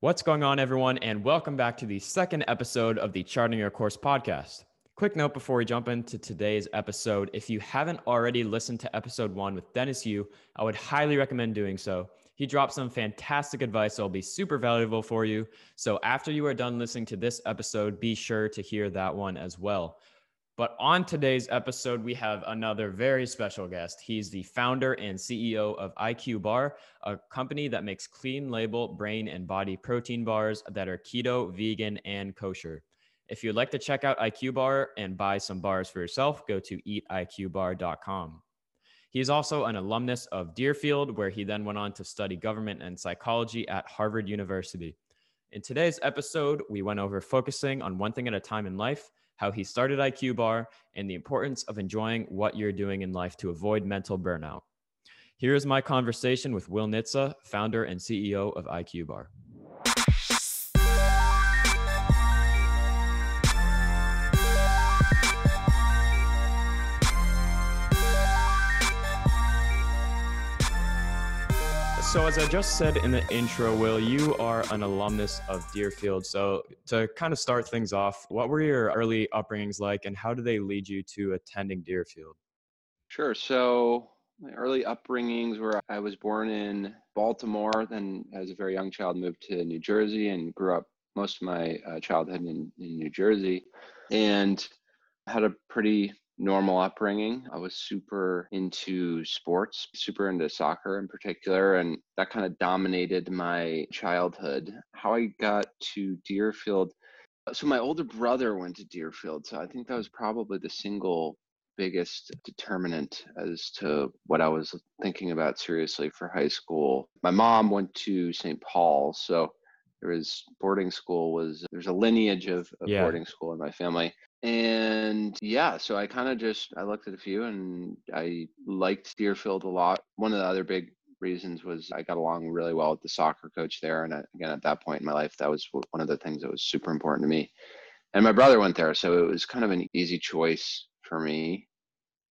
What's going on, everyone, and welcome back to the second episode of the Charting Your Course podcast. Quick note before we jump into today's episode if you haven't already listened to episode one with Dennis Yu, I would highly recommend doing so. He dropped some fantastic advice that will be super valuable for you. So, after you are done listening to this episode, be sure to hear that one as well. But on today's episode, we have another very special guest. He's the founder and CEO of IQ Bar, a company that makes clean label brain and body protein bars that are keto, vegan, and kosher. If you'd like to check out IQ Bar and buy some bars for yourself, go to eatiqbar.com. He's also an alumnus of Deerfield, where he then went on to study government and psychology at Harvard University. In today's episode, we went over focusing on one thing at a time in life how he started IQ Bar, and the importance of enjoying what you're doing in life to avoid mental burnout. Here is my conversation with Will Nitze, founder and CEO of IQ Bar. So, as I just said in the intro, Will, you are an alumnus of Deerfield. So, to kind of start things off, what were your early upbringings like and how did they lead you to attending Deerfield? Sure. So, my early upbringings were I was born in Baltimore, then as a very young child moved to New Jersey and grew up most of my uh, childhood in, in New Jersey and had a pretty normal upbringing. I was super into sports, super into soccer in particular, and that kind of dominated my childhood. How I got to Deerfield. Uh, so, my older brother went to Deerfield. So, I think that was probably the single biggest determinant as to what I was thinking about seriously for high school. My mom went to St. Paul. So, there was boarding school was there's a lineage of, of yeah. boarding school in my family and yeah so i kind of just i looked at a few and i liked deerfield a lot one of the other big reasons was i got along really well with the soccer coach there and uh, again at that point in my life that was one of the things that was super important to me and my brother went there so it was kind of an easy choice for me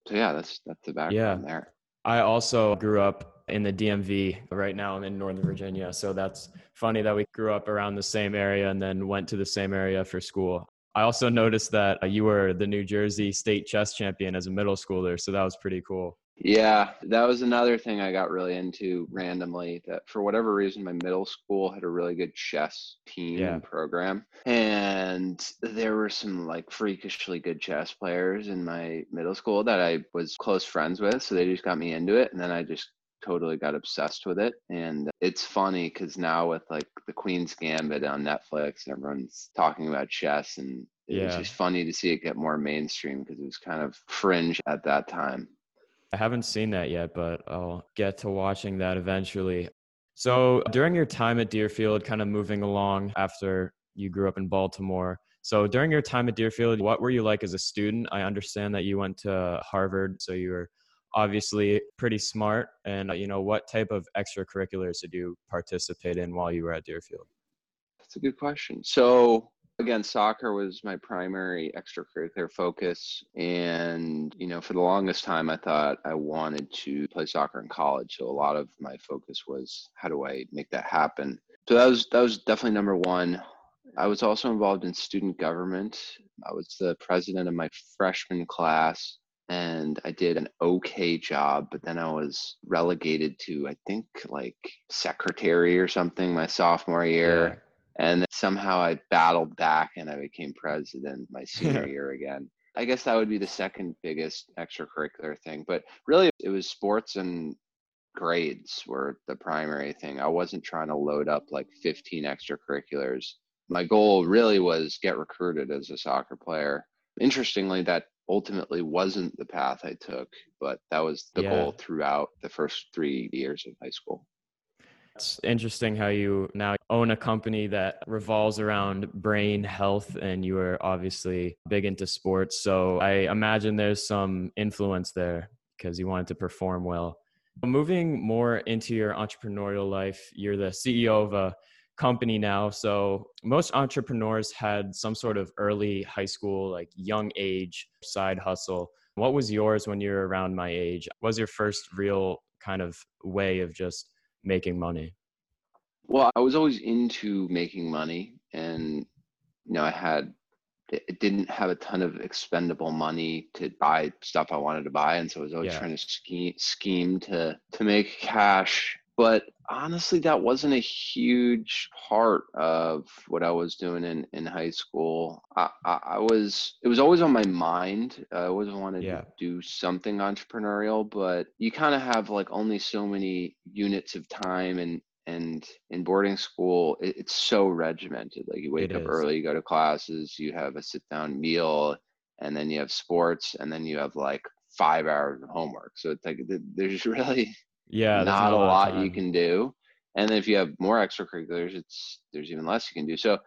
so yeah that's that's the background yeah. there i also grew up in the DMV. Right now, I'm in Northern Virginia. So that's funny that we grew up around the same area and then went to the same area for school. I also noticed that uh, you were the New Jersey state chess champion as a middle schooler. So that was pretty cool. Yeah, that was another thing I got really into randomly. That for whatever reason, my middle school had a really good chess team yeah. program, and there were some like freakishly good chess players in my middle school that I was close friends with. So they just got me into it, and then I just totally got obsessed with it. And it's funny because now with like the Queen's Gambit on Netflix, everyone's talking about chess, and yeah. it's just funny to see it get more mainstream because it was kind of fringe at that time. I haven't seen that yet, but I'll get to watching that eventually. So during your time at Deerfield, kind of moving along after you grew up in Baltimore. So during your time at Deerfield, what were you like as a student? I understand that you went to Harvard, so you were obviously pretty smart and uh, you know what type of extracurriculars did you participate in while you were at deerfield? That's a good question. So again soccer was my primary extracurricular focus and you know for the longest time i thought i wanted to play soccer in college so a lot of my focus was how do i make that happen? So that was that was definitely number one. I was also involved in student government. I was the president of my freshman class and I did an okay job, but then I was relegated to, I think, like secretary or something my sophomore year. Yeah. And somehow I battled back and I became president my senior year again. I guess that would be the second biggest extracurricular thing. But really, it was sports and grades were the primary thing. I wasn't trying to load up like 15 extracurriculars. My goal really was get recruited as a soccer player. Interestingly, that ultimately wasn't the path I took, but that was the yeah. goal throughout the first three years of high school. It's interesting how you now own a company that revolves around brain health, and you are obviously big into sports. So I imagine there's some influence there because you wanted to perform well. Moving more into your entrepreneurial life, you're the CEO of a company now. So most entrepreneurs had some sort of early high school, like young age side hustle. What was yours when you were around my age? What was your first real kind of way of just making money? Well, I was always into making money and you know, I had it didn't have a ton of expendable money to buy stuff I wanted to buy, and so I was always yeah. trying to scheme scheme to to make cash. But honestly, that wasn't a huge part of what I was doing in, in high school. I, I, I was it was always on my mind. I always wanted yeah. to do something entrepreneurial, but you kind of have like only so many units of time and and in boarding school it, it's so regimented like you wake it up is. early you go to classes you have a sit down meal and then you have sports and then you have like five hours of homework so it's like there's really yeah not, a lot you can do and then if you have more extracurriculars it's there's even less you can do so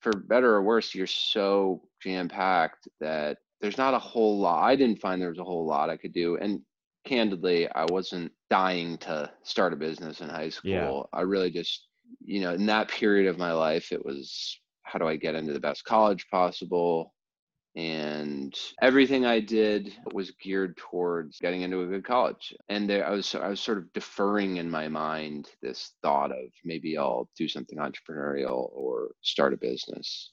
for better or worse you're so jam packed that there's not a whole lot i didn't find there was a whole lot i could do and candidly, I wasn't dying to start a business in high school. Yeah. I really just, you know, in that period of my life, it was how do I get into the best college possible? And everything I did was geared towards getting into a good college. And there, I was, I was sort of deferring in my mind this thought of maybe I'll do something entrepreneurial or start a business.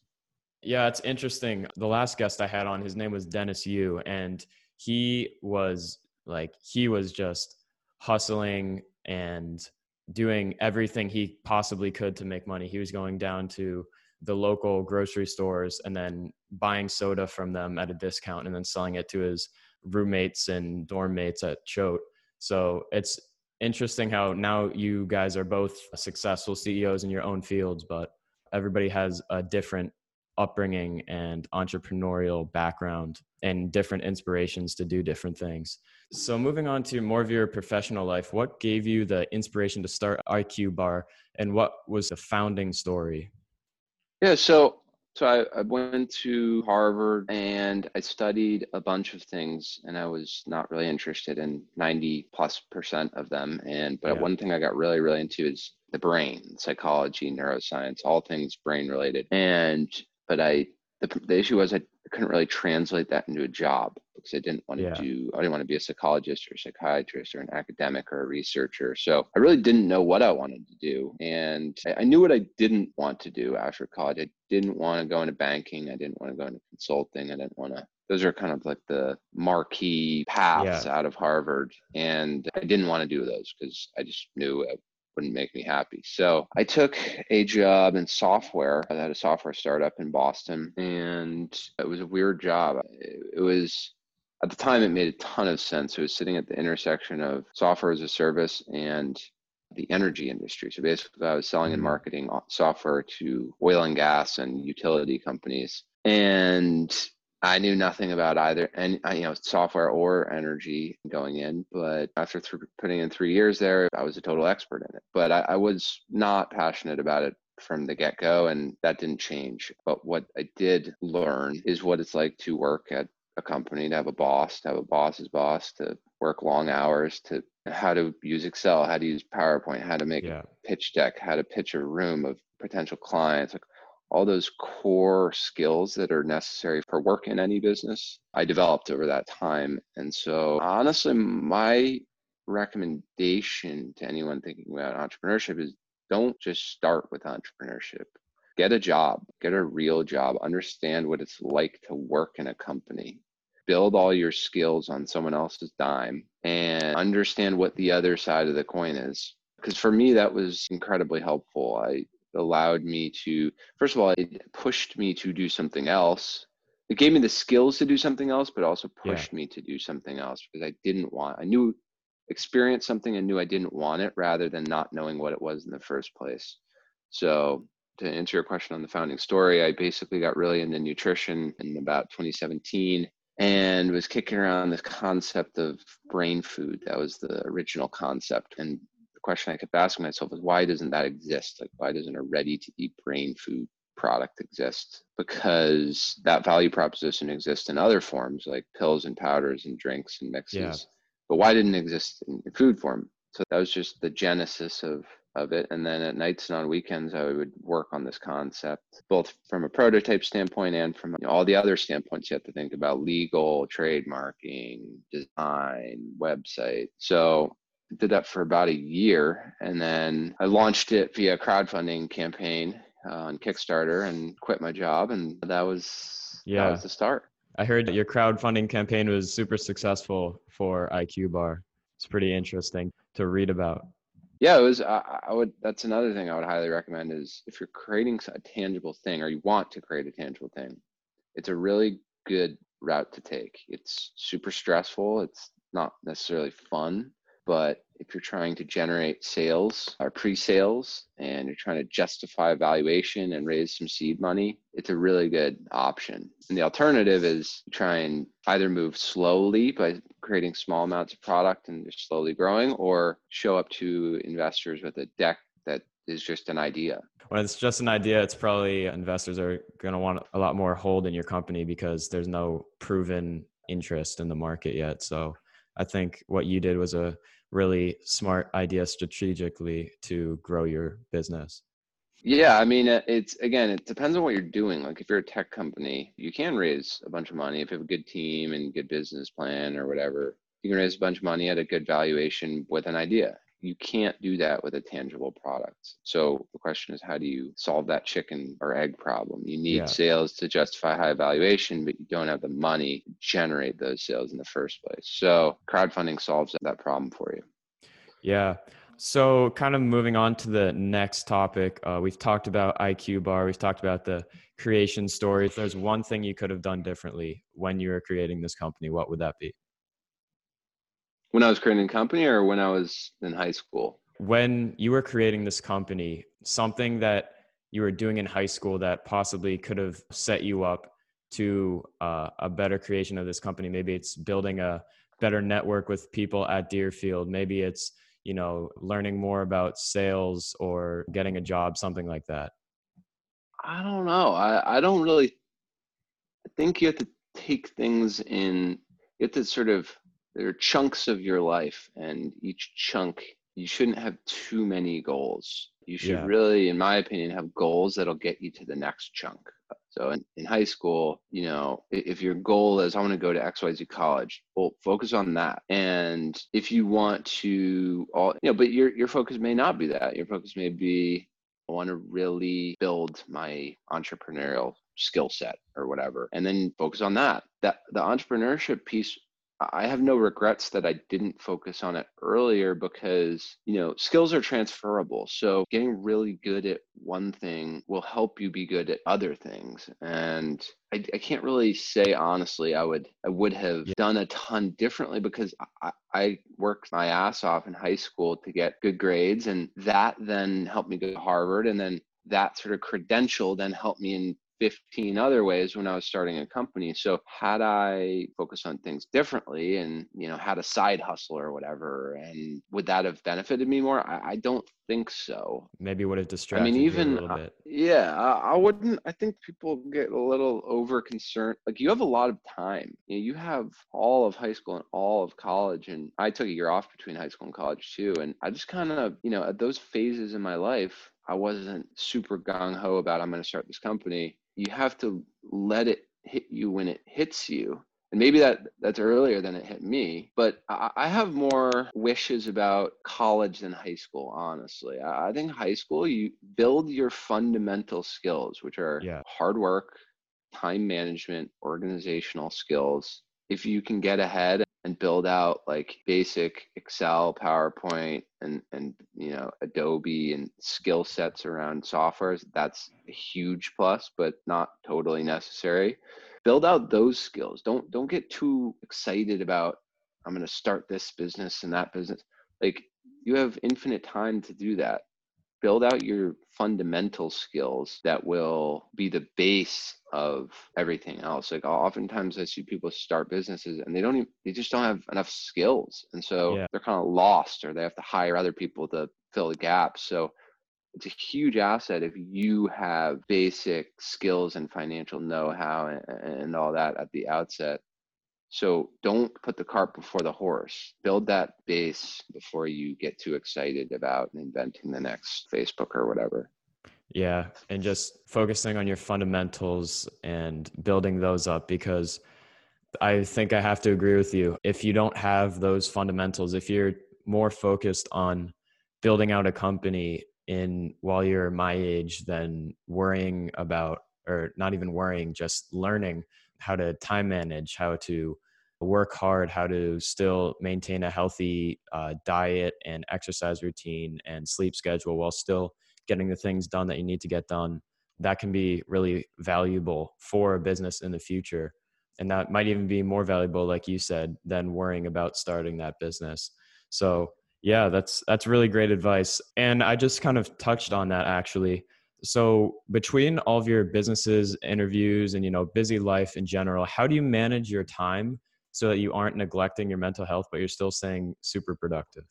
Yeah, it's interesting. The last guest I had on, his name was Dennis Yu, and he was like he was just hustling and doing everything he possibly could to make money. He was going down to the local grocery stores and then buying soda from them at a discount and then selling it to his roommates and dorm mates at Choate. So it's interesting how now you guys are both successful CEOs in your own fields, but everybody has a different upbringing and entrepreneurial background and different inspirations to do different things. So, moving on to more of your professional life, what gave you the inspiration to start IQ Bar and what was the founding story? Yeah, so so I, I, went to Harvard and I studied a bunch of things and I was not really interested in 90 plus percent of them. And but yeah. one thing I got really, really into is the brain, psychology, neuroscience, all things brain related. And but I the, the issue was I couldn't really translate that into a job because I didn't want to yeah. do I didn't want to be a psychologist or a psychiatrist or an academic or a researcher. So I really didn't know what I wanted to do. And I, I knew what I didn't want to do after college. I didn't want to go into banking. I didn't want to go into consulting. I didn't want to those are kind of like the marquee paths yeah. out of Harvard. And I didn't want to do those because I just knew wouldn't make me happy. So I took a job in software. I had a software startup in Boston, and it was a weird job. It was at the time it made a ton of sense. It was sitting at the intersection of software as a service and the energy industry. So basically, I was selling and mm-hmm. marketing software to oil and gas and utility companies. And I knew nothing about either, and uh, you know, software or energy going in. But after th- putting in three years there, I was a total expert in it. But I, I was not passionate about it from the get go, and that didn't change. But what I did learn is what it's like to work at a company, to have a boss, to have a boss's boss, to work long hours, to how to use Excel, how to use PowerPoint, how to make yeah. a pitch deck, how to pitch a room of potential clients. Like all those core skills that are necessary for work in any business, I developed over that time. And so, honestly, my recommendation to anyone thinking about entrepreneurship is don't just start with entrepreneurship. Get a job, get a real job, understand what it's like to work in a company. Build all your skills on someone else's dime and understand what the other side of the coin is because for me that was incredibly helpful i allowed me to first of all it pushed me to do something else. It gave me the skills to do something else but also pushed yeah. me to do something else because i didn't want i knew experienced something and knew i didn't want it rather than not knowing what it was in the first place. So to answer your question on the founding story i basically got really into nutrition in about 2017 and was kicking around this concept of brain food. That was the original concept. And question I kept asking myself is why doesn't that exist? Like, why doesn't a ready to eat brain food product exist? Because that value proposition exists in other forms like pills and powders and drinks and mixes. Yeah. But why didn't it exist in food form? So that was just the genesis of of it. And then at nights and on weekends, I would work on this concept, both from a prototype standpoint and from you know, all the other standpoints you have to think about legal, trademarking, design, website. So did that for about a year. And then I launched it via crowdfunding campaign uh, on Kickstarter and quit my job. And that was, yeah. that was the start. I heard that your crowdfunding campaign was super successful for IQ Bar. It's pretty interesting to read about. Yeah, it was. I, I would. That's another thing I would highly recommend is if you're creating a tangible thing or you want to create a tangible thing, it's a really good route to take. It's super stressful. It's not necessarily fun, but if you're trying to generate sales or pre-sales and you're trying to justify valuation and raise some seed money, it's a really good option. And the alternative is try and either move slowly by creating small amounts of product and just slowly growing, or show up to investors with a deck that is just an idea. When it's just an idea, it's probably investors are going to want a lot more hold in your company because there's no proven interest in the market yet. So I think what you did was a really smart idea strategically to grow your business. Yeah, I mean, uh, it's again, it depends on what you're doing. Like, if you're a tech company, you can raise a bunch of money if you have a good team and good business plan or whatever. You can raise a bunch of money at a good valuation with an idea you can't do that with a tangible product. So the question is, how do you solve that chicken or egg problem? You need yeah. sales to justify high valuation, but you don't have the money to generate those sales in the first place. So crowdfunding solves that problem for you. Yeah. So, kind of moving on to the next topic, uh, we've talked about IQ Bar, we've talked about the creation story. If there's one thing you could have done differently when you were creating this company, what would that be? When I was creating a company or when I was in high school? When you were creating this company, something that you were doing in high school that possibly could have set you up to uh, a better creation of this company. Maybe it's building a better network with people at Deerfield. Maybe it's, you know, learning more about sales or getting a job, something like that. I don't know. I, I don't really I think you have to take things in, you have to sort of there are chunks of your life and each chunk you shouldn't have too many goals. You should yeah. really in my opinion have goals that'll get you to the next chunk. So in, in high school you know if your goal is i want to go to xyz college well focus on that. And if you want to all you know but your your focus may not be that. Your focus may be I want to really build my entrepreneurial skill set or whatever and then focus on that. That the entrepreneurship piece I have no regrets that I didn't focus on it earlier because, you know, skills are transferable. So getting really good at one thing will help you be good at other things. And I, I can't really say honestly, I would, I would have done a ton differently because I, I worked my ass off in high school to get good grades. And that then helped me go to Harvard. And then that sort of credential then helped me in 15 other ways when I was starting a company. So had I focused on things differently and, you know, had a side hustle or whatever, and would that have benefited me more? I, I don't think so. Maybe would have distracted I mean, even, a little bit. yeah, I, I, wouldn't, I think people get a little over concerned. Like you have a lot of time. You, know, you have all of high school and all of college. And I took a year off between high school and college too. And I just kind of, you know, at those phases in my life, I wasn't super gung ho about I'm going to start this company you have to let it hit you when it hits you and maybe that that's earlier than it hit me but I, I, have more wishes about college than high school honestly I, I think high school you build your fundamental skills which are yeah. hard work time management organizational skills if you can get ahead and build out like basic Excel, PowerPoint, and and you know Adobe and skill sets around softwares, that's a huge plus, but not totally necessary. Build out those skills. Don't don't get too excited about I'm going to start this business and that business. Like you have infinite time to do that build out your fundamental skills that will be the base of everything else. Like oftentimes i see people start businesses and they don't even they just don't have enough skills. And so yeah. they're kind of lost or they have to hire other people to fill the gaps. So it's a huge asset if you have basic skills and financial know-how and, and all that at the outset so don't put the cart before the horse. Build that base before you get too excited about inventing the next Facebook or whatever. Yeah. And just focusing on your fundamentals and building those up because I think I have to agree with you. If you don't have those fundamentals, if you're more focused on building out a company in while you're my age than worrying about or not even worrying just learning how to time manage how to work hard how to still maintain a healthy uh, diet and exercise routine and sleep schedule while still getting the things done that you need to get done. That can be really valuable for a business in the future. And that might even be more valuable like you said than worrying about starting that business. So yeah that's that's really great advice. And i just kind of touched on that actually so between all of your businesses interviews and you know busy life in general how do you manage your time so that you aren't neglecting your mental health but you're still staying super productive?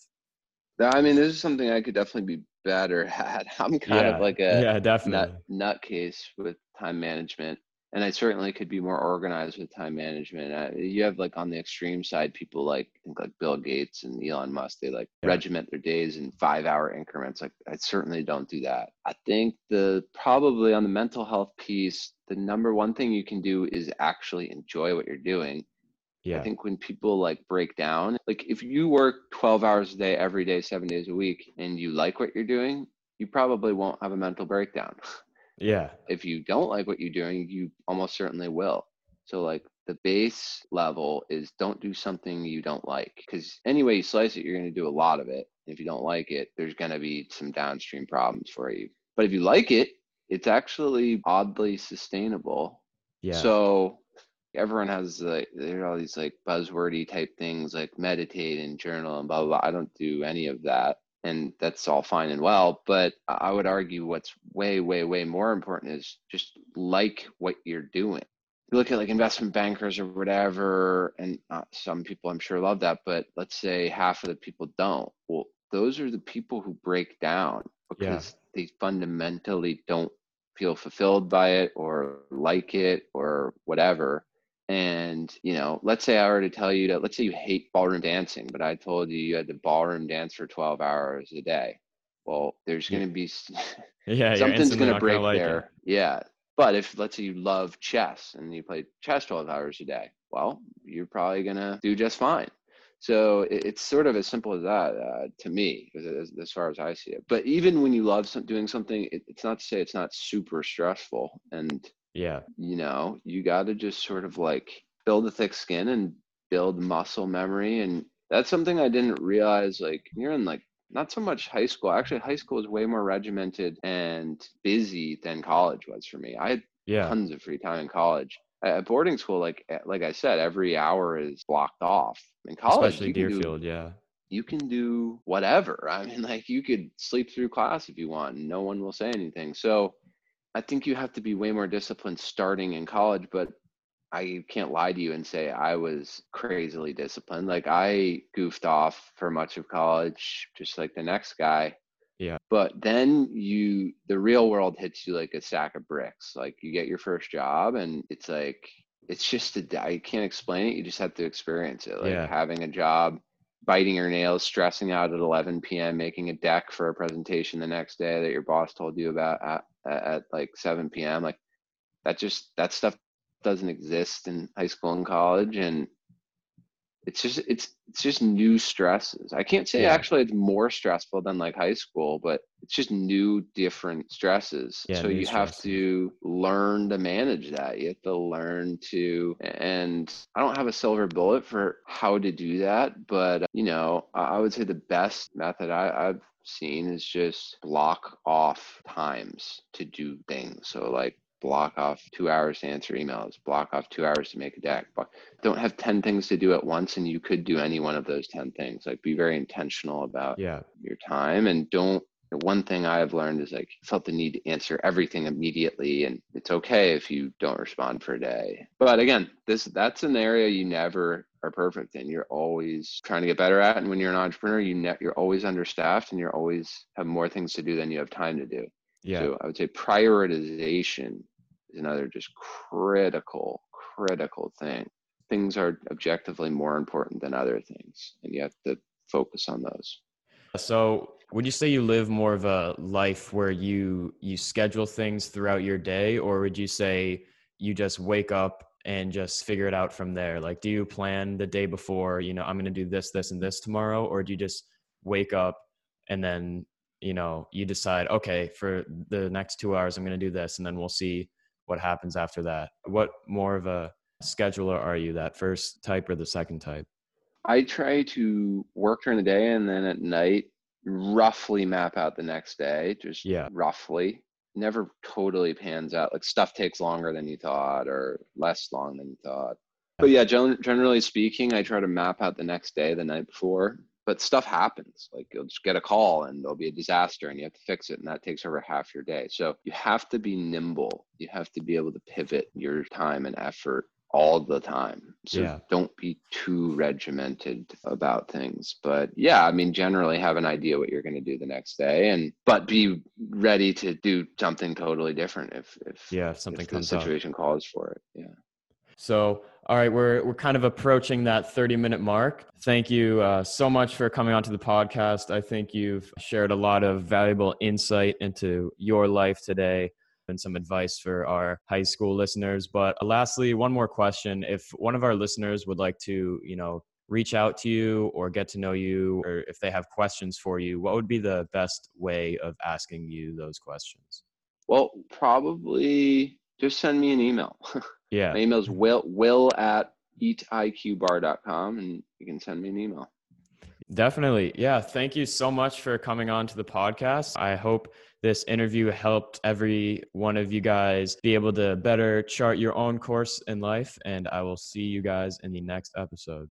I mean this is something i could definitely be better at. I'm kind yeah. of like a yeah definitely. nut, nutcase with time management and I certainly could be more organized with time management. Uh, you have like on the extreme side, people like I think like Bill Gates and Elon Musk. They like yeah. regiment their days in five-hour increments. Like I certainly don't do that. I think the probably on the mental health piece, the number one thing you can do is actually enjoy what you're doing. Yeah. I think when people like break down, like if you work 12 hours a day every day, seven days a week, and you like what you're doing, you probably won't have a mental breakdown. Yeah. If you don't like what you're doing, you almost certainly will. So like the base level is don't do something you don't like because anyway you slice it, you're going to do a lot of it. If you don't like it, there's going to be some downstream problems for you. But if you like it, it's actually oddly sustainable. Yeah. So everyone has like there are all these like buzzwordy type things like meditate and journal and blah blah. blah. I don't do any of that and that's all fine and well but i would argue what's way way way more important is just like what you're doing. You look at like investment bankers or whatever and uh, some people i'm sure love that but let's say half of the people don't. Well those are the people who break down because yeah. they fundamentally don't feel fulfilled by it or like it or whatever and you know let's say i were to tell you that let's say you hate ballroom dancing but i told you you had to ballroom dance for 12 hours a day well there's going to be yeah something's going to break like there it. yeah but if let's say you love chess and you play chess 12 hours a day well you're probably going to do just fine so it's sort of as simple as that uh, to me, as, as, far as I see it. But even when you love some, doing something, it, it's not to say it's not super stressful. And yeah. You know, you got to just sort of like build a thick skin and build muscle memory. And that's something I didn't realize. Like, you're in like not so much high school. Actually, high school was way more regimented and busy than college was for me. I had yeah. tons of free time in college. At boarding school, like eh, like I said, every hour is blocked off. In college, especially Deerfield, do, yeah, you can do whatever. I mean, like you could sleep through class if you want, and no one will say anything. So I think you have to be way more disciplined starting in college, but I can't lie to you and say I was crazily disciplined. Like I goofed off for much of college, just like the next guy. Yeah. But then you, the real world hits you like a sack of bricks. Like you get your first job and it's like, it's just a, I can't explain it. You just have to experience it. Like yeah. having a job, biting your nails, stressing out at 11 p.m., making a deck for a presentation the next day that your boss told you about uh, at, at like 7 p.m. Like that just that stuff doesn't exist in high school and college, and it's just it's it's just new stresses. I can't say yeah. actually it's more stressful than like high school, but it's just new different stresses. Yeah, so you have to learn to manage that. You have to learn to and I don't have a silver bullet for how to do that, but you know, I would say the best method I, I've seen is just block off times to do things. So like block off two hours to answer emails, block off two hours to make a deck. Don't have 10 things to do at once and you could do any one of those 10 things. Like be very intentional about yeah. your time and don't one thing I've learned is like felt the need to answer everything immediately and it's okay if you don't respond for a day. But again, this that's an area you never are perfect and you're always trying to get better at and when you're an entrepreneur you ne- you're always understaffed and you're always have more things to do than you have time to do yeah so i would say prioritization another just critical critical thing. Things are objectively more important than other things and you have to focus on those. So would you say you live more of a life where you you schedule things throughout your day or would you say you just wake up and just figure it out from there? Like do you plan the day before you know i'm going to do this this and this tomorrow or do you just wake up and then you know you decide okay for the next two hours i'm going to do this and then we'll see what happens after that? What more of a scheduler are you that first type or the second type? I try to work during the day and then at night roughly map out the next day just yeah. roughly. Never totally pans out like stuff takes longer than you thought or less long than you thought. But yeah. generally speaking i try to map out the next day the night before but stuff happens like you'll just get a call and there'll be a disaster and you have to fix it and that takes over half your day. So you have to be nimble. You have to be able to pivot your time and effort all the time. So yeah. don't be too regimented about things. But yeah i mean generally have an idea what you're going to do the next day and but be ready to do something totally different if if yeah if something if comes the situation up. calls for it. Yeah. So, all right, we're we're kind of approaching that 30 minute mark. Thank you uh, so much for coming onto the podcast. I think you've shared a lot of valuable insight into your life today and some advice for our high school listeners. But lastly, one more question: If one of our listeners would like to, you know, reach out to you or get to know you, or if they have questions for you, what would be the best way of asking you those questions? Well, probably just send me an email. Yeah. My email is will, will at eatiqbar.com and you can send me an email. Definitely. Yeah. Thank you so much for coming on to the podcast. I hope this interview helped every one of you guys be able to better chart your own course in life. And I will see you guys in the next episode.